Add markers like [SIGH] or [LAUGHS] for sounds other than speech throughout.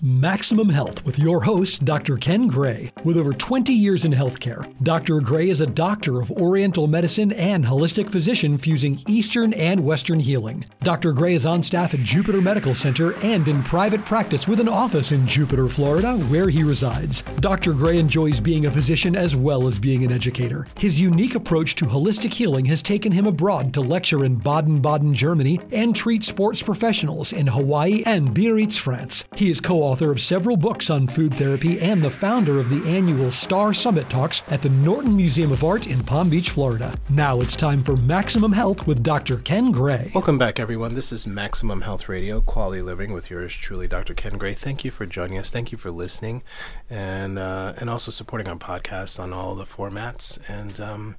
Maximum Health with your host, Dr. Ken Gray. With over 20 years in healthcare, Dr. Gray is a doctor of Oriental medicine and holistic physician fusing Eastern and Western healing. Dr. Gray is on staff at Jupiter Medical Center and in private practice with an office in Jupiter, Florida, where he resides. Dr. Gray enjoys being a physician as well as being an educator. His unique approach to holistic healing has taken him abroad to lecture in Baden Baden, Germany, and treat sports professionals in Hawaii and Biarritz, France. He is co author of several books on food therapy and the founder of the annual Star Summit Talks at the Norton Museum of Art in Palm Beach, Florida. Now it's time for Maximum Health with Dr. Ken Gray. Welcome back, everyone. This is Maximum Health Radio, Quality Living, with yours truly, Dr. Ken Gray. Thank you for joining us. Thank you for listening, and uh, and also supporting our podcast on all the formats. And um,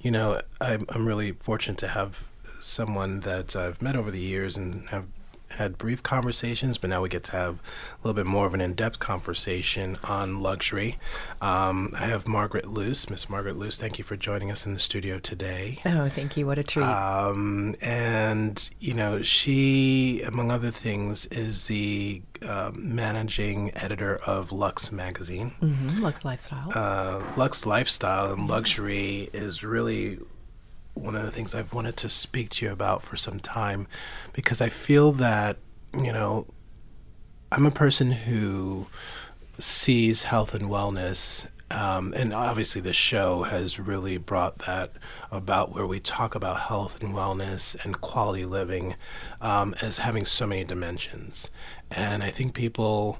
you know, I'm I'm really fortunate to have someone that I've met over the years and have had brief conversations, but now we get to have a little bit more of an in-depth conversation on luxury. Um, I have Margaret Luce, Miss Margaret Luce. Thank you for joining us in the studio today. Oh, thank you. What a treat. Um, and you know, she, among other things, is the uh, managing editor of Lux Magazine. Mm-hmm. Lux Lifestyle. Uh, Lux Lifestyle and luxury is really one of the things I've wanted to speak to you about for some time because I feel that, you know, I'm a person who sees health and wellness. Um, and obviously, the show has really brought that about where we talk about health and wellness and quality living um, as having so many dimensions. And I think people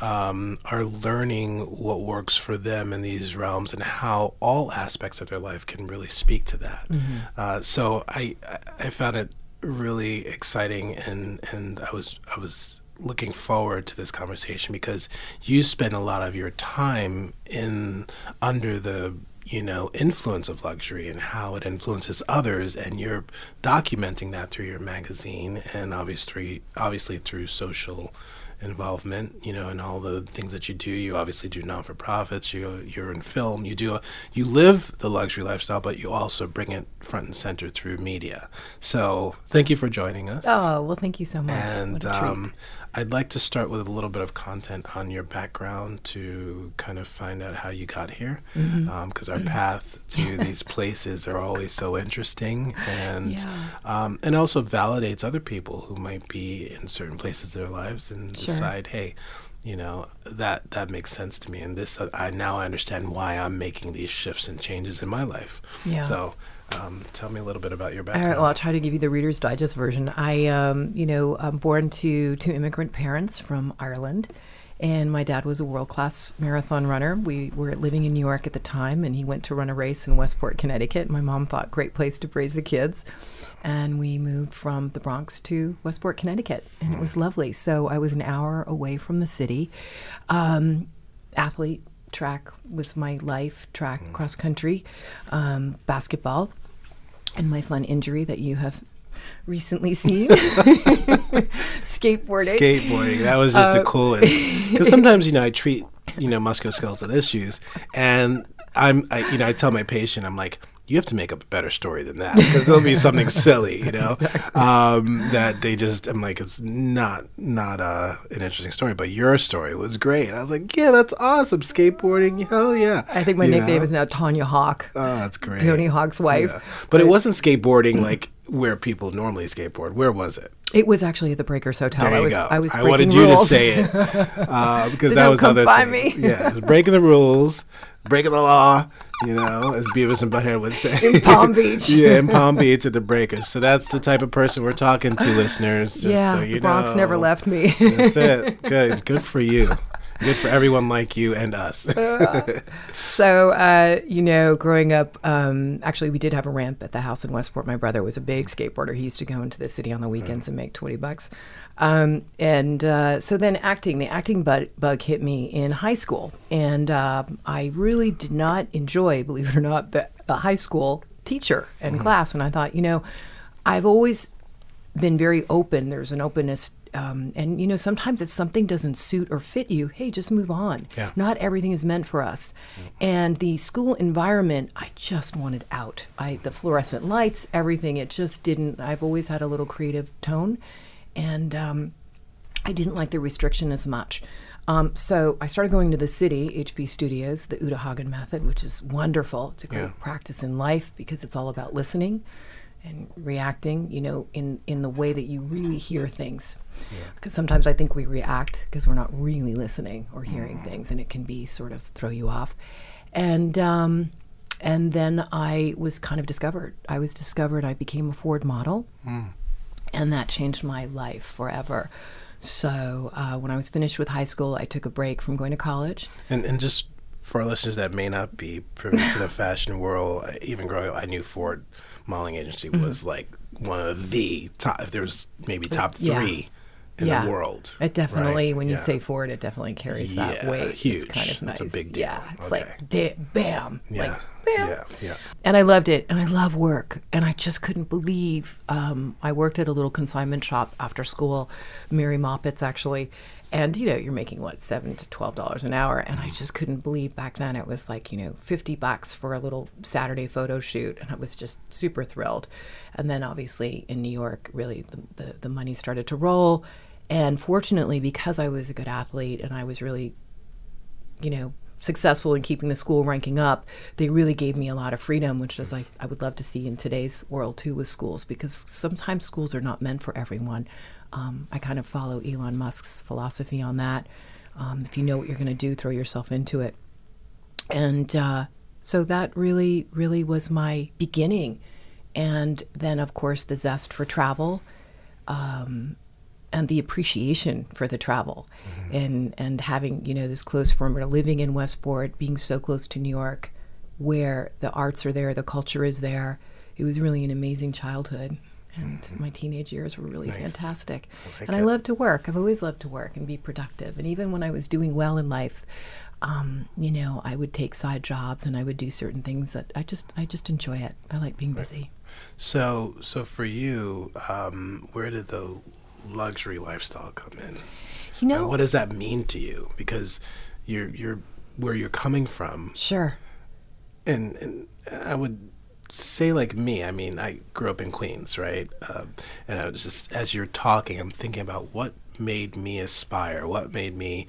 um, are learning what works for them in these realms and how all aspects of their life can really speak to that. Mm-hmm. Uh, so I I found it really exciting and and I was I was looking forward to this conversation because you spend a lot of your time in under the you know influence of luxury and how it influences others and you're documenting that through your magazine and obviously obviously through social involvement, you know, and all the things that you do. You obviously do non for profits. You you're in film. You do a, you live the luxury lifestyle, but you also bring it front and center through media. So thank you for joining us. Oh well, thank you so much. And um, I'd like to start with a little bit of content on your background to kind of find out how you got here, because mm-hmm. um, our path to [LAUGHS] these places are always so interesting, and yeah. um, and also validates other people who might be in certain places in their lives and sure. decide, hey, you know that that makes sense to me, and this uh, I now I understand why I'm making these shifts and changes in my life. Yeah. So um, tell me a little bit about your background. All right, well, I'll try to give you the Reader's Digest version. I, um, you know, I'm born to two immigrant parents from Ireland, and my dad was a world class marathon runner. We were living in New York at the time, and he went to run a race in Westport, Connecticut. My mom thought, great place to raise the kids. And we moved from the Bronx to Westport, Connecticut, and it was hmm. lovely. So I was an hour away from the city. Um, athlete, track was my life track mm. cross country um, basketball and my fun injury that you have recently [LAUGHS] seen. [LAUGHS] Skateboarding. Skateboarding that was just uh, the coolest. [LAUGHS] Because sometimes you know i treat you know musculoskeletal issues and i'm I, you know i tell my patient i'm like you have to make up a better story than that because there'll be something silly, you know, [LAUGHS] exactly. um, that they just. I'm like, it's not not uh, an interesting story, but your story was great. I was like, yeah, that's awesome. Skateboarding, hell yeah. I think my you nickname know? is now Tanya Hawk. Oh, that's great. Tony Hawk's wife. Yeah. But, but, it wasn't skateboarding like where people normally skateboard. Where was it? It was actually at the Breakers Hotel. There you I was, go. I was. I wanted rules. you to say it uh, [LAUGHS] because so that was come other find thing. me. yeah, breaking the rules, breaking the law you know, as Beavis and Butthead would say. In Palm Beach. [LAUGHS] yeah, in Palm Beach at the Breakers. So that's the type of person we're talking to, listeners. yeah, so the Bronx know. never left me. that's it. [LAUGHS] Good. Good for you. Good for everyone like you and us. uh, [LAUGHS] so, uh, you know, growing up, um, actually, we did have a ramp at the house in Westport. My brother was a big skateboarder. He used to go into the city on the weekends and make 20 bucks. Um, and uh, so then acting, the acting bug, bug hit me in high school. And uh, I really did not enjoy, believe it or not, the, the high school teacher and mm-hmm. class. And I thought, you know, I've always been very open. There's an openness um, and you know sometimes if something doesn't suit or fit you hey just move on yeah. not everything is meant for us mm-hmm. and the school environment i just wanted out i the fluorescent lights everything it just didn't i've always had a little creative tone and um, i didn't like the restriction as much Um, so I started going to the city, HB Studios, the Uta Hagen method, which is wonderful. It's a great Yeah. practice in life because it's all about listening and reacting, you know, in, in the way that you really hear things. Because sometimes I think we react because we're not really listening or hearing things, and it can be sort of throw you off. And um, and then I was kind of discovered. I was discovered. I became a Ford model and that changed my life forever. So uh, when I was finished with high school, I took a break from going to college. And and just for our listeners that may not be privy to the [LAUGHS] fashion world, even growing up, I knew Ford Modeling Agency Mm-hmm. was like one of the top. If there was maybe top yeah. three in yeah, the world. It definitely, right? when you Yeah. say Ford, it definitely carries that weight. huge. It's kind of nice. It's a big deal. Yeah, it's Okay. like bam, yeah, like bam. yeah, yeah. And I loved it, and I love work, and I just couldn't believe. Um, I worked at a little consignment shop after school, Mary Moppet's actually, and you know you're making what seven to twelve dollars an hour, and I just couldn't believe back then it was like you know fifty bucks for a little Saturday photo shoot, and I was just super thrilled. And then obviously in New York, really the the, the money started to roll, and fortunately because I was a good athlete and I was really you know successful in keeping the school ranking up they really gave me a lot of freedom which is like i would love to see in today's world too with schools because sometimes schools are not meant for everyone. Um, i kind of follow elon musk's philosophy on that. Um, if you know what you're going to do throw yourself into it. And uh, so that really really was my beginning. And then of course the zest for travel. Um, and the appreciation for the travel and and having you know this close perimeter living in westport being so close to new york where the arts are there the culture is there. It was really an amazing childhood and my teenage years were really fantastic. Like and i love to work. I've always loved to work and be productive. And even when i was doing well in life um, you know i would take side jobs and i would do certain things that i just i just enjoy it. I like being busy. So, so for you, um, where did the luxury lifestyle come in? you And know what does that mean to you? Because you're you're where you're coming from, sure and and I would say like me. I mean, I grew up in Queens, right? Um, and I was just as you're talking, I'm thinking about what made me aspire, what made me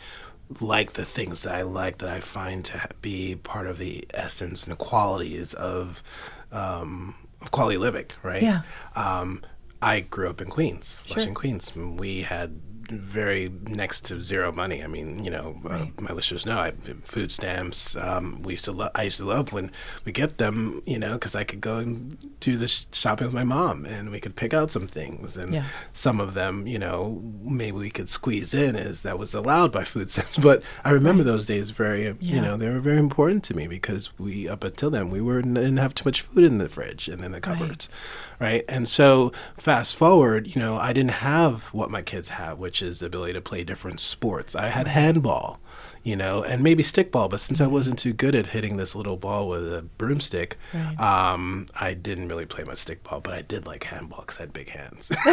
like the things that I like, that I find to be part of the essence and the qualities of um, of quality living, right? Yeah. Um, I grew up in Queens, Sure. Washington, Queens. We had very next to zero money. I mean, you know, uh, my listeners know I food stamps. Um, we used to. Lo- I used to love when we get them, you know, because I could go and do the sh- shopping with my mom, and we could pick out some things, and Yeah. some of them, you know, maybe we could squeeze in as that was allowed by food stamps. [LAUGHS] But I remember those days very, you know, they were very important to me because we up until then we were didn't have too much food in the fridge and in the cupboards, right? And so fast forward, you know, I didn't have what my kids have, which is the ability to play different sports. I had handball, you know, and maybe stickball, but since I wasn't too good at hitting this little ball with a broomstick, Right. um, I didn't really play much stickball, but I did like handball because I had big hands. [LAUGHS]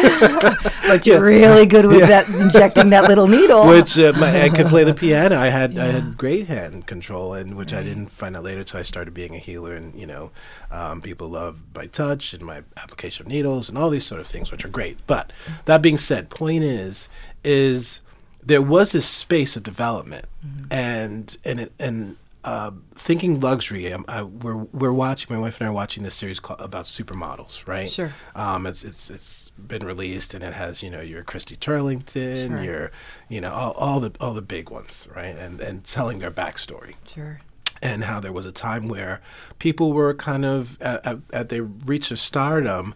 but you're [LAUGHS] really good with that injecting that little needle [LAUGHS] which uh, my, I could play the piano. I had I had great hand control, and which I didn't find out later. So I started being a healer, and you know, um, people love my touch and my application of needles and all these sort of things, which are great. But that being said, point is, is there was this space of development, and and it, and. Uh, thinking luxury, um, I, we're we're watching. My wife and I are watching this series called, about supermodels, right? Sure. Um, it's it's it's been released and it has you know your Christy Turlington, Sure. your you know all, all the all the big ones, right? And and telling their backstory sure and how there was a time where people were kind of at, at, at they reached a stardom.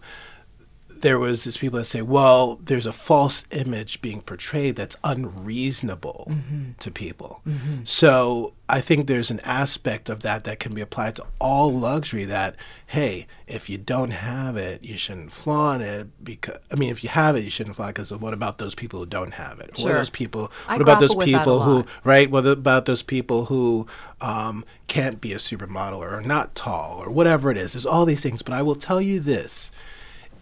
There was this people that say, well, there's a false image being portrayed that's unreasonable to people. So I think there's an aspect of that that can be applied to all luxury. That hey, if you don't have it, you shouldn't flaunt it. Because I mean, if you have it, you shouldn't flaunt. It. Because what about those people who don't have it? What Sure. are those people? I what about those grapple with that a people who right? What about those people who um, can't be a supermodel or are not tall or whatever it is? There's all these things, but I will tell you this: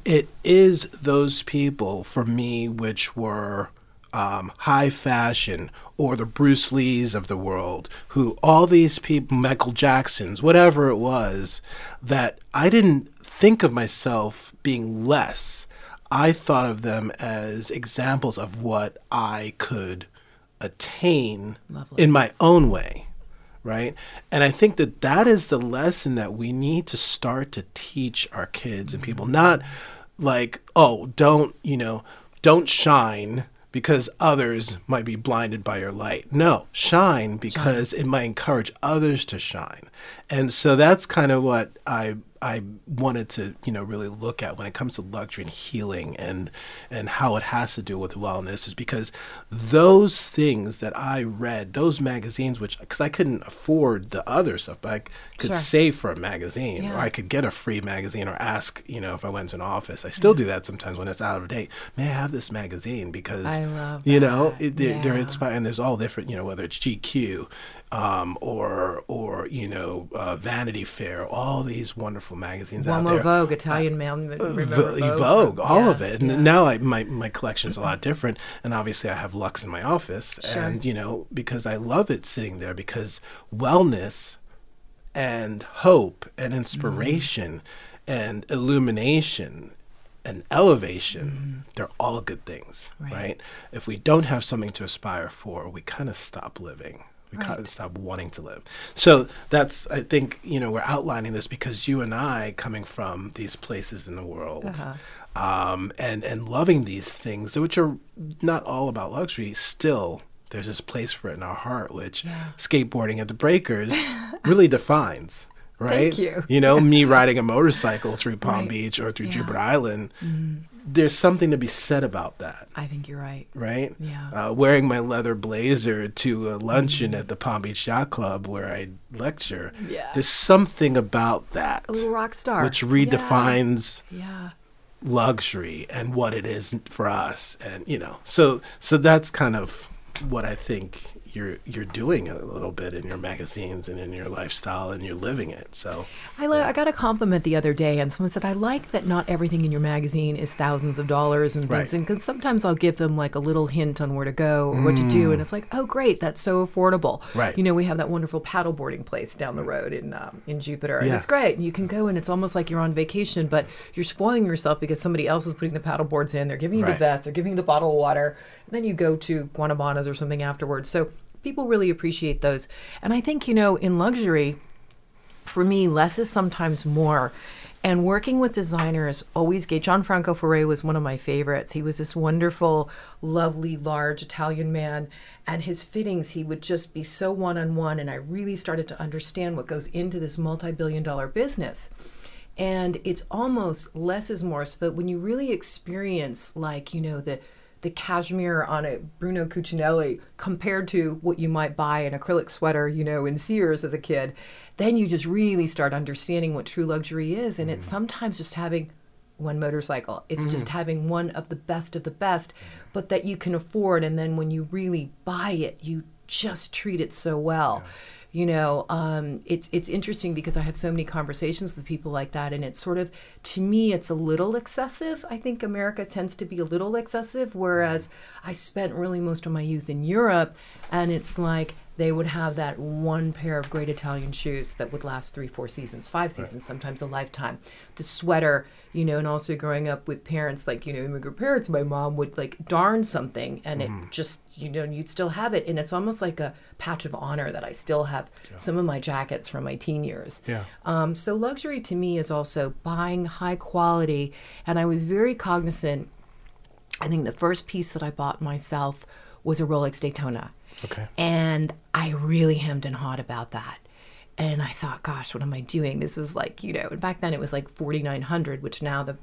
it is those people for me which were um, high fashion or the Bruce Lees of the world, who all these people, Michael Jacksons, whatever it was, that I didn't think of myself being less. I thought of them as examples of what I could attain Lovely. in my own way right? And i think that that is the lesson that we need to start to teach our kids and people. Not like oh don't you know don't shine because others might be blinded by your light. No shine because it might encourage others to shine. And so that's kind of what i I wanted to, you know, really look at when it comes to luxury and healing and and how it has to do with wellness is because those things that I read, those magazines, which because I couldn't afford the other stuff, but I could Sure. save for a magazine, Yeah. or I could get a free magazine, or ask, you know, if I went to an office. I still do that sometimes when it's out of date. May I have this magazine because I love you know it, they're, they're inspired, and there's all different, you know, whether it's GQ um, or or you know uh, Vanity Fair, all these wonderful magazines out there. Vogue, Italian Mail. Remember Vogue? Vogue, all Yeah, of it. And yeah. now I, my my collection's a lot different, and obviously I have Lux in my office, Sure. and you know because I love it sitting there because wellness and hope and inspiration and illumination and elevation they're all good things right. Right. if we don't have something to aspire for we kind of stop living we kind Right. of stop wanting to live so that's i think you know we're outlining this because you and i coming from these places in the world Uh-huh. um, and and loving these things which are not all about luxury still there's this place for it in our heart which Yeah. skateboarding at the breakers [LAUGHS] really defines right Thank you. you know me [LAUGHS] riding a motorcycle through palm Right. beach or through Yeah. Jupiter island there's something to be said about that I think you're right. right? Yeah. Uh, wearing my leather blazer to a luncheon Mm-hmm. at the Palm Beach Yacht Club where I lecture. Yeah. There's something about that A little rock star. which Yeah. redefines Yeah. luxury and what it is for us, and you know, so so that's kind of what I think you're you're doing a little bit in your magazines and in your lifestyle, and you're living it. So I, lo- I got a compliment the other day, and someone said, I like that not everything in your magazine is thousands of dollars and things. Right. And 'cause sometimes I'll give them like a little hint on where to go or what to do. And it's like, oh, great, that's so affordable. Mm. Right. You know, we have that wonderful paddleboarding place down the road in, um, in Jupiter. And Yeah. it's great. And you can go, and it's almost like you're on vacation, but you're spoiling yourself because somebody else is putting the paddleboards in. They're giving you the Right. vest, they're giving you the bottle of water. And then you go to Guanabanas or something afterwards. So people really appreciate those. And I think, you know, in luxury, for me, less is sometimes more. And working with designers always gave. Franco Ferre was one of my favorites. He was this wonderful, lovely, large Italian man. And his fittings, he would just be so one on one. And I really started to understand what goes into this multi billion dollar business. And it's almost less is more. So that when you really experience, like, you know, the the cashmere on a Brunello Cucinelli compared to what you might buy an acrylic sweater, you know, in Sears as a kid, then you just really start understanding what true luxury is. And it's mm-hmm. sometimes just having one motorcycle. It's just mm-hmm. having one of the best of the best, but that you can afford. And then when you really buy it, you just treat it so well. You know, um, it's it's interesting because I have so many conversations with people like that, and it's sort of to me, it's a little excessive. I think America tends to be a little excessive, whereas I spent really most of my youth in Europe, and it's like they would have that one pair of great Italian shoes that would last three, four seasons, five seasons, sometimes a lifetime. The sweater, you know, and also growing up with parents like, you know, immigrant parents, my mom would like darn something and it just, you know, you'd still have it. And it's almost like a patch of honor that I still have some of my jackets from my teen years. Yeah. Um, so luxury to me is also buying high quality. And I was very cognizant. I think the first piece that I bought myself was a Rolex Daytona. Okay. And I really hemmed and hawed about that. And I thought, gosh, what am I doing? This is like, you know, and back then it was like 4900 which now the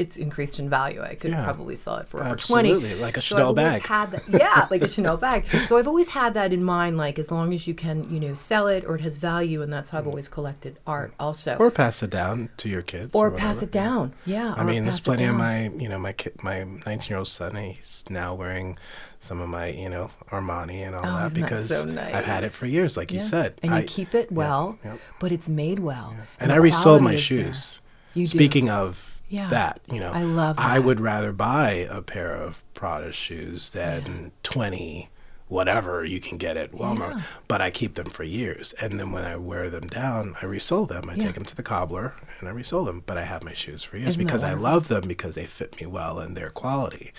it's increased in value. I could Yeah. probably sell it for over Absolutely, 20. like a So Chanel bag. Had that, yeah, [LAUGHS] like a Chanel bag. So I've always had that in mind, like as long as you can, you know, sell it or it has value, and that's how I've mm. always collected art also. Or pass it down to your kids. Or whatever. pass it down. Yeah. I mean, there's plenty of my, you know, my kid, my 19 year old son. He's now wearing some of my, you know, Armani and all Oh, that isn't that because so I've had it for years, like you said. And you I- keep it well, yep. but it's made well. And the I resold my quality is there. shoes. You do. Speaking of Yeah. that, you know, I love I would rather buy a pair of Prada shoes than 20 whatever you can get at Walmart, Yeah. but I keep them for years. And then when I wear them down, I resole them. I Yeah. take them to the cobbler and I resole them. But I have my shoes for years Isn't because I love them because they fit me well and they're quality.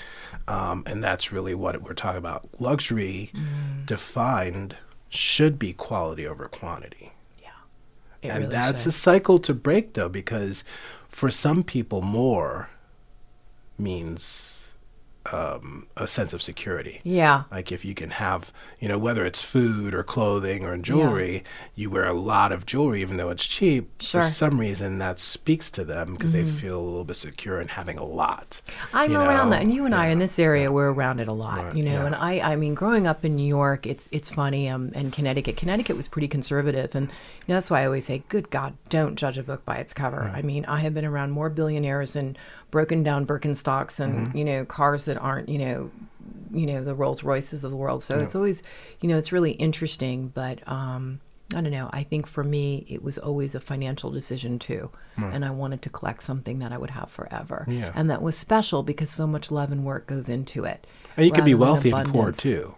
Um, and that's really what we're talking about. Luxury Mm. defined should be quality over quantity. It and really that's should. a cycle to break though because for some people more means um, a sense of security yeah. like if you can have you know whether it's food or clothing or jewelry you wear a lot of jewelry even though it's cheap Sure. Mm-hmm. for some reason that speaks to them because they feel a little bit secure in having a lot I'm around know? that, and you and I in this area we're around it a lot, Right, you know. yeah. And I, I mean, growing up in New York, it's it's funny. Um, and Connecticut, Connecticut was pretty conservative, and you know, that's why I always say, "Good God, don't judge a book by its cover." I mean, I have been around more billionaires and broken down Birkenstocks and Mm-hmm. you know cars that aren't you know, you know the Rolls Royces of the world. So it's always, you know, it's really interesting, but. um I don't know. I think for me, it was always a financial decision too. And I wanted to collect something that I would have forever. Yeah. And that was special because so much love and work goes into it. and you can be wealthy and poor too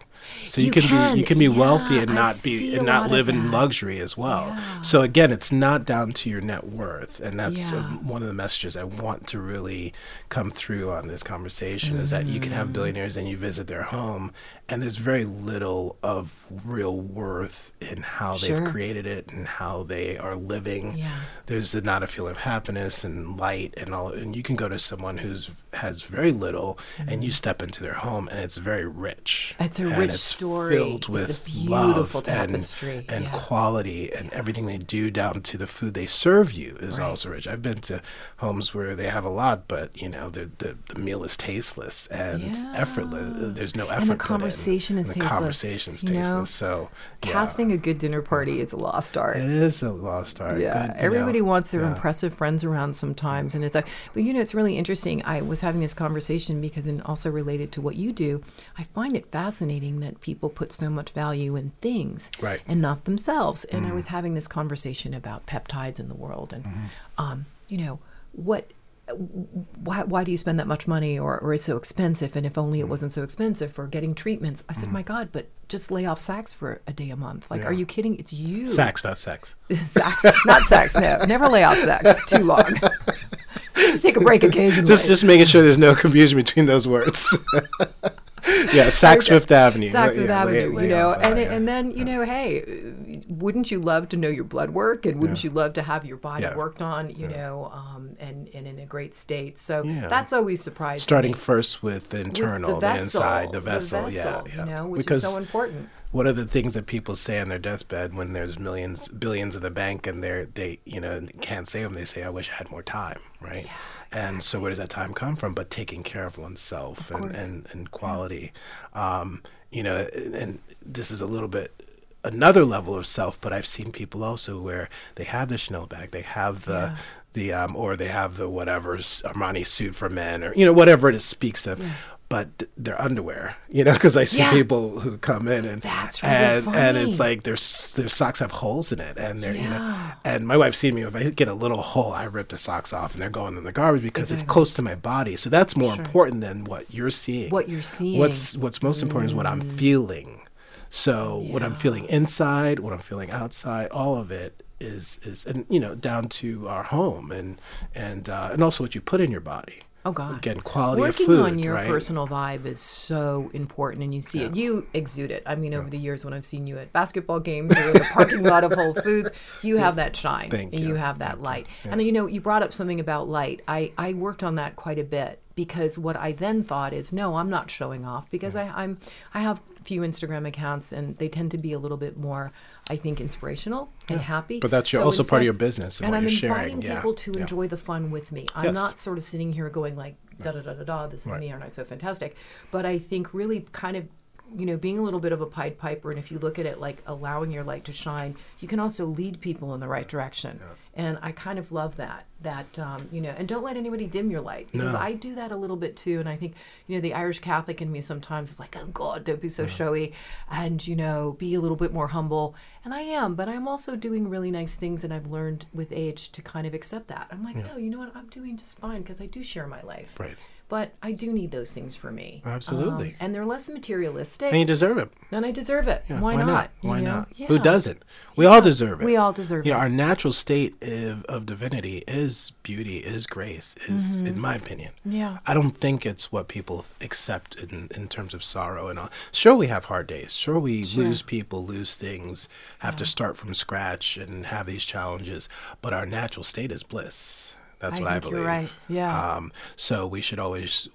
so you, You can, can, be you can be wealthy and not be and not live in luxury as well Yeah. so again it's not down to your net worth and that's uh, Yeah. one of the messages i want to really come through on this conversation is that you can Mm. have billionaires and you visit their home and there's very little of real worth in how Sure. they've created it and how they are living Yeah. there's not a feeling of happiness and light and all and you can go to someone who's has very little and you step into their home and it's very rich Mm-hmm. It's a rich it's story. filled with love and, tapestry, and yeah. quality and everything they do down to the food they serve you is Right. also rich i've been to homes where they have a lot but you know the the, the meal is tasteless and Yeah. effortless uh, there's no effort And the conversation is the tasteless, conversation's you know? so yeah. Casting a good dinner party is a lost art. it is a lost art Yeah, Good, everybody know, wants their yeah. impressive friends around sometimes, and it's like, but you know, it's really interesting. I was having this conversation because, and also related to what you do, I find it fascinating that people put so much value in things, Right. and not themselves. And Mm-hmm. I was having this conversation about peptides in the world, and Mm-hmm. um, you know, what. Why, why do you spend that much money or, or it's so expensive and if only Mm-hmm. it wasn't so expensive for getting treatments i said my god but just lay off Saks for a day a month like are you kidding it's you sex not sex [LAUGHS] sex, not sex. No, never lay off sex. [LAUGHS] Too long. it's good to take a break occasionally. just just making sure there's no confusion between those words [LAUGHS] yeah [LAUGHS] Saks Fifth Avenue Saks yeah, Fifth lay- Avenue, lay you know, and that, yeah. and then you know, hey, wouldn't you love to know your blood work, and wouldn't you love to have your body Yeah. worked on, you know, um, and and in a great state? So Yeah. that's always surprising. starting me. first with the internal, the, vessel, inside, the vessel, yeah, vessel, yeah. you know, which because is so important. one of the things that people say on their deathbed when there's millions, billions in the bank, and they're they, you know, can't save them, they say, "I wish I had more time," right? And so, where does that time come from? But taking care of oneself and, and and quality, um, you know, and, and this is a little bit another level of self. But I've seen people also where they have the Chanel bag, they have the Yeah. the um, or they have the whatever Armani suit for men, or you know, whatever it is speaks to them. But th- their underwear, you know, because I see Yeah. people who come in and That's really and and it's like their their socks have holes in it, and they're you know, and my wife's seen me if I get a little hole, I rip the socks off, and they're going in the garbage because it's close to my body. So that's more important than what you're seeing. What you're seeing. What's what's most important is what I'm feeling. So what I'm feeling inside, what I'm feeling outside, all of it is is and you know down to our home and and uh, and also what you put in your body. Oh God! Again, quality Working of food, on your right? personal vibe is so important, and you see it. You exude it. I mean, over the years when I've seen you at basketball games or in the parking lot of Whole [LAUGHS] Foods, you have that shine Thank and you you. have that light. And you know, you brought up something about light. I I worked on that quite a bit because what I then thought is, no, I'm not showing off because I, I'm I have a few Instagram accounts and they tend to be a little bit more, I think, inspirational and happy. But that's your- So also part of your business and and I'm you're sharing, inviting yeah, people to yeah. enjoy the fun with me. I'm Yes. not sort of sitting here going like da da da da da. This is Right. me, aren't I so fantastic? But I think really kind of you know being a little bit of a pied piper, and if you look at it like allowing your light to shine, you can also lead people in the right direction. And I kind of love that. That um, you know, and don't let anybody dim your light because No. I do that a little bit too. And I think you know the Irish Catholic in me sometimes is like, oh God, don't be so showy, and you know, be a little bit more humble. And I am, but I'm also doing really nice things, and I've learned with age to kind of accept that. I'm like, no, you know what, I'm doing just fine because I do share my life. Right. But I do need those things for me. Absolutely. Um, and they're less materialistic. And you deserve it. and I deserve it. Yeah, why, not? you Why know? not? Yeah. Who doesn't? We all deserve it. We all deserve Yeah, it. our natural state of, of divinity is beauty, is grace, is Mm-hmm. in my opinion. Yeah. I don't think it's what people accept in, in terms of sorrow and all. Sure, we have hard days. Sure, we lose people, lose things, have to start from scratch and have these challenges. But our natural state is bliss. That's I what I believe. you're right. Yeah. Um, so we should always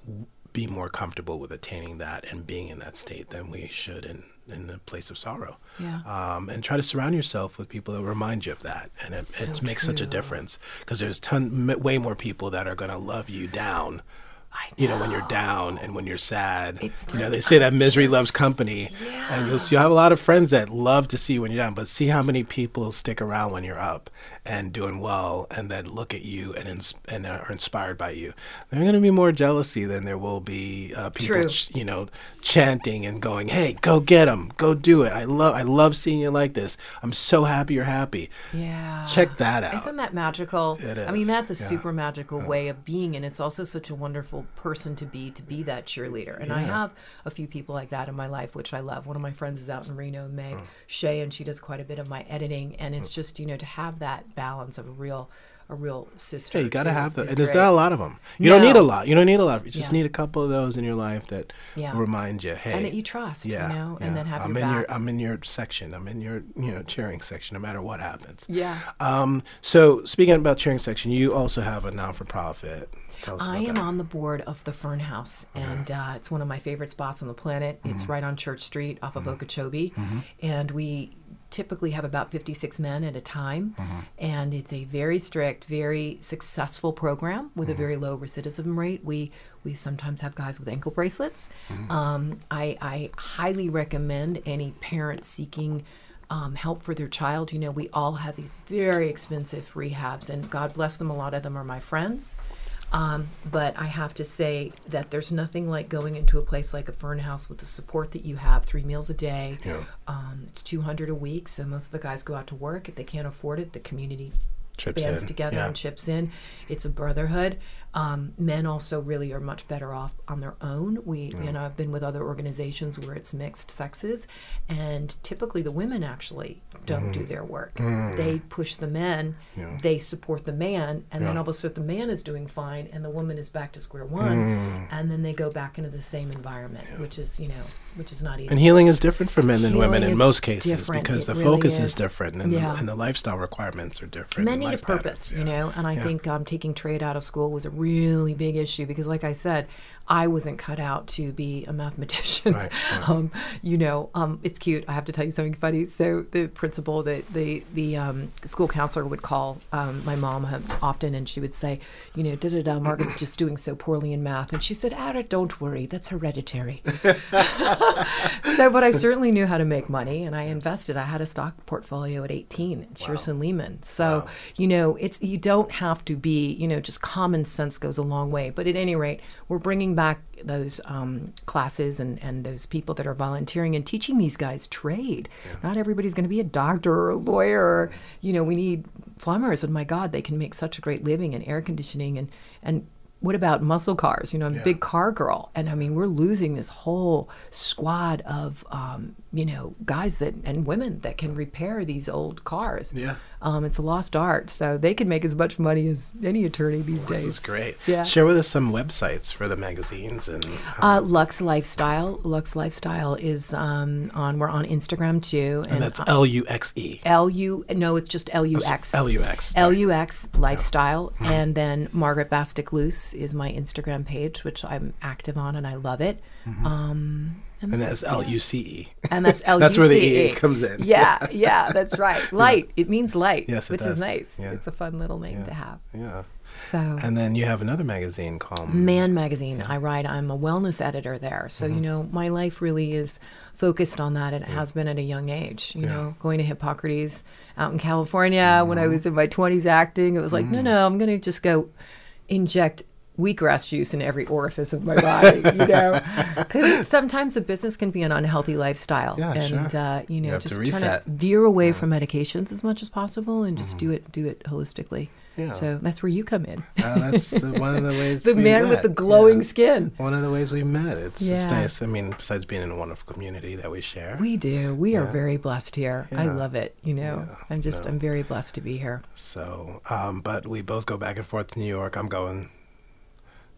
be more comfortable with attaining that and being in that state than we should in in the place of sorrow. Yeah. Um, and try to surround yourself with people that remind you of that, and it, So it makes such a difference because there's ton m- way more people that are going to love you down. You know, when you're down and when you're sad. It's you know, they say that misery just- loves company. And you'll, you'll have a lot of friends that love to see you when you're down, but see how many people stick around when you're up and doing well and then look at you and, ins- and are inspired by you. There's going to be more jealousy than there will be uh, people, ch- you know, chanting and going, hey, go get them, go do it. I love, I love seeing you like this. I'm so happy you're happy. Yeah. Check that out. Isn't that magical? It I mean, that's a yeah. super magical way of being, and it's also such a wonderful person to be to be that cheerleader. And I have a few people like that in my life, which I love. One of my friends is out in Reno, Meg Shea, and she does quite a bit of my editing. And it's just you know to have that balance of a real a real sister. Yeah, you got to have that. there's not a lot of them. You don't need a lot. You don't need a lot. You just Yeah. need a couple of those in your life that Yeah. remind you, hey, and that you trust, yeah, you know, yeah. and then have I'm your in back. your I'm in your section. I'm in your you know cheering section, no matter what happens. yeah. Um. So speaking about cheering section, you also have a non for profit. I am that. on the board of the Fern House, and uh, it's one of my favorite spots on the planet. It's Mm-hmm. right on Church Street off of Okeechobee, and we typically have about 56 men at a time, Mm-hmm. and it's a very strict, very successful program with a Mm-hmm. very low recidivism rate. We we sometimes have guys with ankle bracelets. Mm-hmm. Um, I, I highly recommend any parent seeking um, help for their child. You know, we all have these very expensive rehabs, and God bless them, a lot of them are my friends. Um, but I have to say that there's nothing like going into a place like a Fern House with the support that you have, three meals a day. Yeah. Um, it's 200 a week, so most of the guys go out to work. If they can't afford it, the community Chips bands in, together yeah. and chips in. It's a brotherhood. Um, men also really are much better off on their own. We, you know, I've been with other organizations where it's mixed sexes, and typically the women actually don't do their work. They push the men, Mm. Yeah. they support the man, and then all of a sudden the man is doing fine, and the woman is back to square one, Mm. and then they go back into the same environment, which is, you know, which is not easy. And healing is different for men than women in most cases different. because It the really focus is. is. different and, Yeah. the, and the lifestyle requirements are different. men need a purpose, patterns, you know, and I Yeah. think um, taking trade out of school was a really big issue because, like I said, I wasn't cut out to be a mathematician. Right, [LAUGHS] right. Um, you know, um, it's cute. I have to tell you something funny. So the principal, the the the um, school counselor would call um, my mom often, and she would say, you know, da da da, Margaret's just doing so poorly in math, and she said, Ada, don't worry, that's hereditary. [LAUGHS] so, but I certainly knew how to make money, and I invested. I had a stock portfolio at 18 at Shearson Lehman. So, you know, it's you don't have to be, you know, just common sense goes a long way. But at any rate, we're bringing back those um, classes and and those people that are volunteering and teaching these guys trade. Not everybody's going to be a doctor or a lawyer. Or, you know, we need plumbers, and my God, they can make such a great living in air conditioning and and what about muscle cars? You know, I'm a big car girl, and I mean, we're losing this whole squad of, um, you know, guys that and women that can repair these old cars. Yeah. um, it's a lost art. So they can make as much money as any attorney these This days. is great. Yeah. Share with us some websites for the magazines and Uh, Lux Lifestyle. Lux Lifestyle is um, on. We're on Instagram too, and that's L U X E. L U. No, it's just L U X. L U X. L U X lifestyle, and then Margaret Bastick Luce is my Instagram page, which I'm active on, and I love it. Um, and, And that's L. U C E. And that's [LAUGHS] L U C E. That's where the E comes in. Yeah, yeah, that's right. [LAUGHS] Light. It means light, Yes, it which does. is nice. Yeah. It's a fun little name to have. Yeah. So. And then you have another magazine called Man Magazine. I write. I'm a wellness editor there. So Mm-hmm. you know, my life really is focused on that, and it has been at a young age. You know, going to Hippocrates out in California when I Mm-hmm. was in my 20s acting. It was like, no, no, I'm going to just go inject wheatgrass juice in every orifice of my body. you [LAUGHS] know, because sometimes a business can be an unhealthy lifestyle, Yeah, and sure. uh, you know, have to just reset. trying to veer away from medications as much as possible, and just do it, do it holistically. Yeah. So that's where you come in. Uh, that's the- one of the [LAUGHS] ways. the we man with the glowing yeah. skin. One of the ways we met. It's, Yeah. it's nice. I mean, besides being in a wonderful community that we share. We do. We are very blessed here. I love it. You know, Yeah. I'm just, No. I'm very blessed to be here. So, um, but we both go back and forth to New York. I'm going,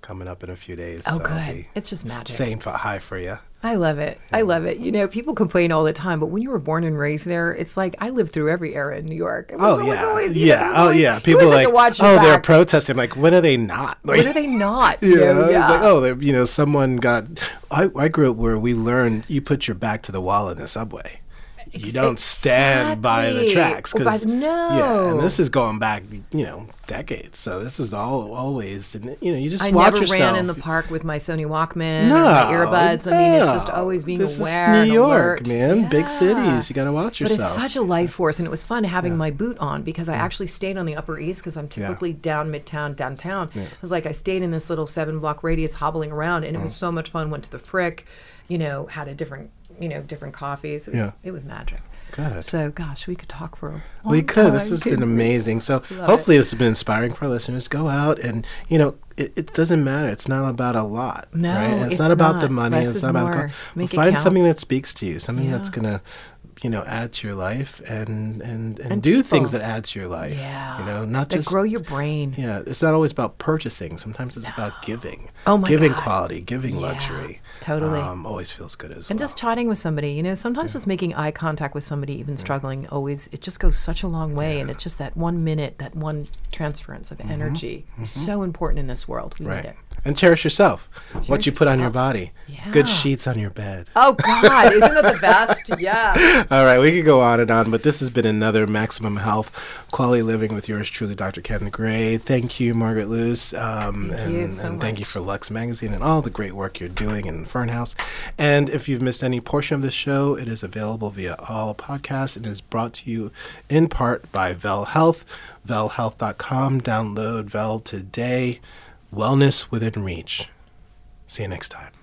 coming up in a few days. Oh, so good. It's just magic. Saying f- hi for you. I love it. I love it. You know, people complain all the time, but when you were born and raised there, it's like I lived through every era in New York. It was Oh always- yeah, always, know, yeah, oh always- yeah. People like, had to watch oh, they're protesting. Like, when are they not? Like, When are they not? [LAUGHS] Yeah, You know, it's like, oh, you know, someone got. I, I grew up where we learned you put your back to the wall in the subway. You don't stand by the tracks because the- yeah, and this is going back, you know, decades. So this is all always, and you know, you just I never yourself. ran in the park with my Sony Walkman no, my earbuds. I mean, it's just always being this aware. Is New York, alert. man, big cities. You got to watch yourself. But it's such a life force, and it was fun having my boot on because I actually stayed on the Upper East because I'm typically down Midtown, downtown. It was like I stayed in this little seven block radius, hobbling around, and it Mm. was so much fun. Went to the Frick, you know, had a different, you know, different coffees. It was, Yeah. it was magic. Good. So, gosh, we could talk for a long We could. This time, has been amazing. So Love hopefully this has been inspiring for our listeners. Go out and you know it, it doesn't matter. It's not about a lot. No, right? It's, it's not about the money. Less it's not about the more. co- Make it find count. something that speaks to you. Something that's gonna you know add to your life and and and, And do things that add to your life. Yeah. You know, not that just grow your brain. yeah, it's not always about purchasing. Sometimes it's about giving. Oh my giving God. quality, giving Yeah, luxury. totally. Um, always feels good as And well. And just chatting with somebody, you know, sometimes just making eye contact with somebody, even struggling, always it just goes such a long way. And it's just that one minute, that one transference of energy is so important in this world. We Mm-hmm. right. need it. And cherish yourself. what you put on your yourself. body. Good sheets on your bed. Oh God, isn't it the best? [LAUGHS] Yeah. All right, we could go on and on, but this has been another Maximum Health Quality Living with yours truly, Dr. Ken Gray. Thank you, Margaret Luce. Um, Thank and you so and thank you for Lux Magazine and all the great work you're doing in Fern House. And if you've missed any portion of the show, it is available via all podcasts and is brought to you in part by Vel Health, velhealth.com. Download Vel today. Wellness within reach. See you next time.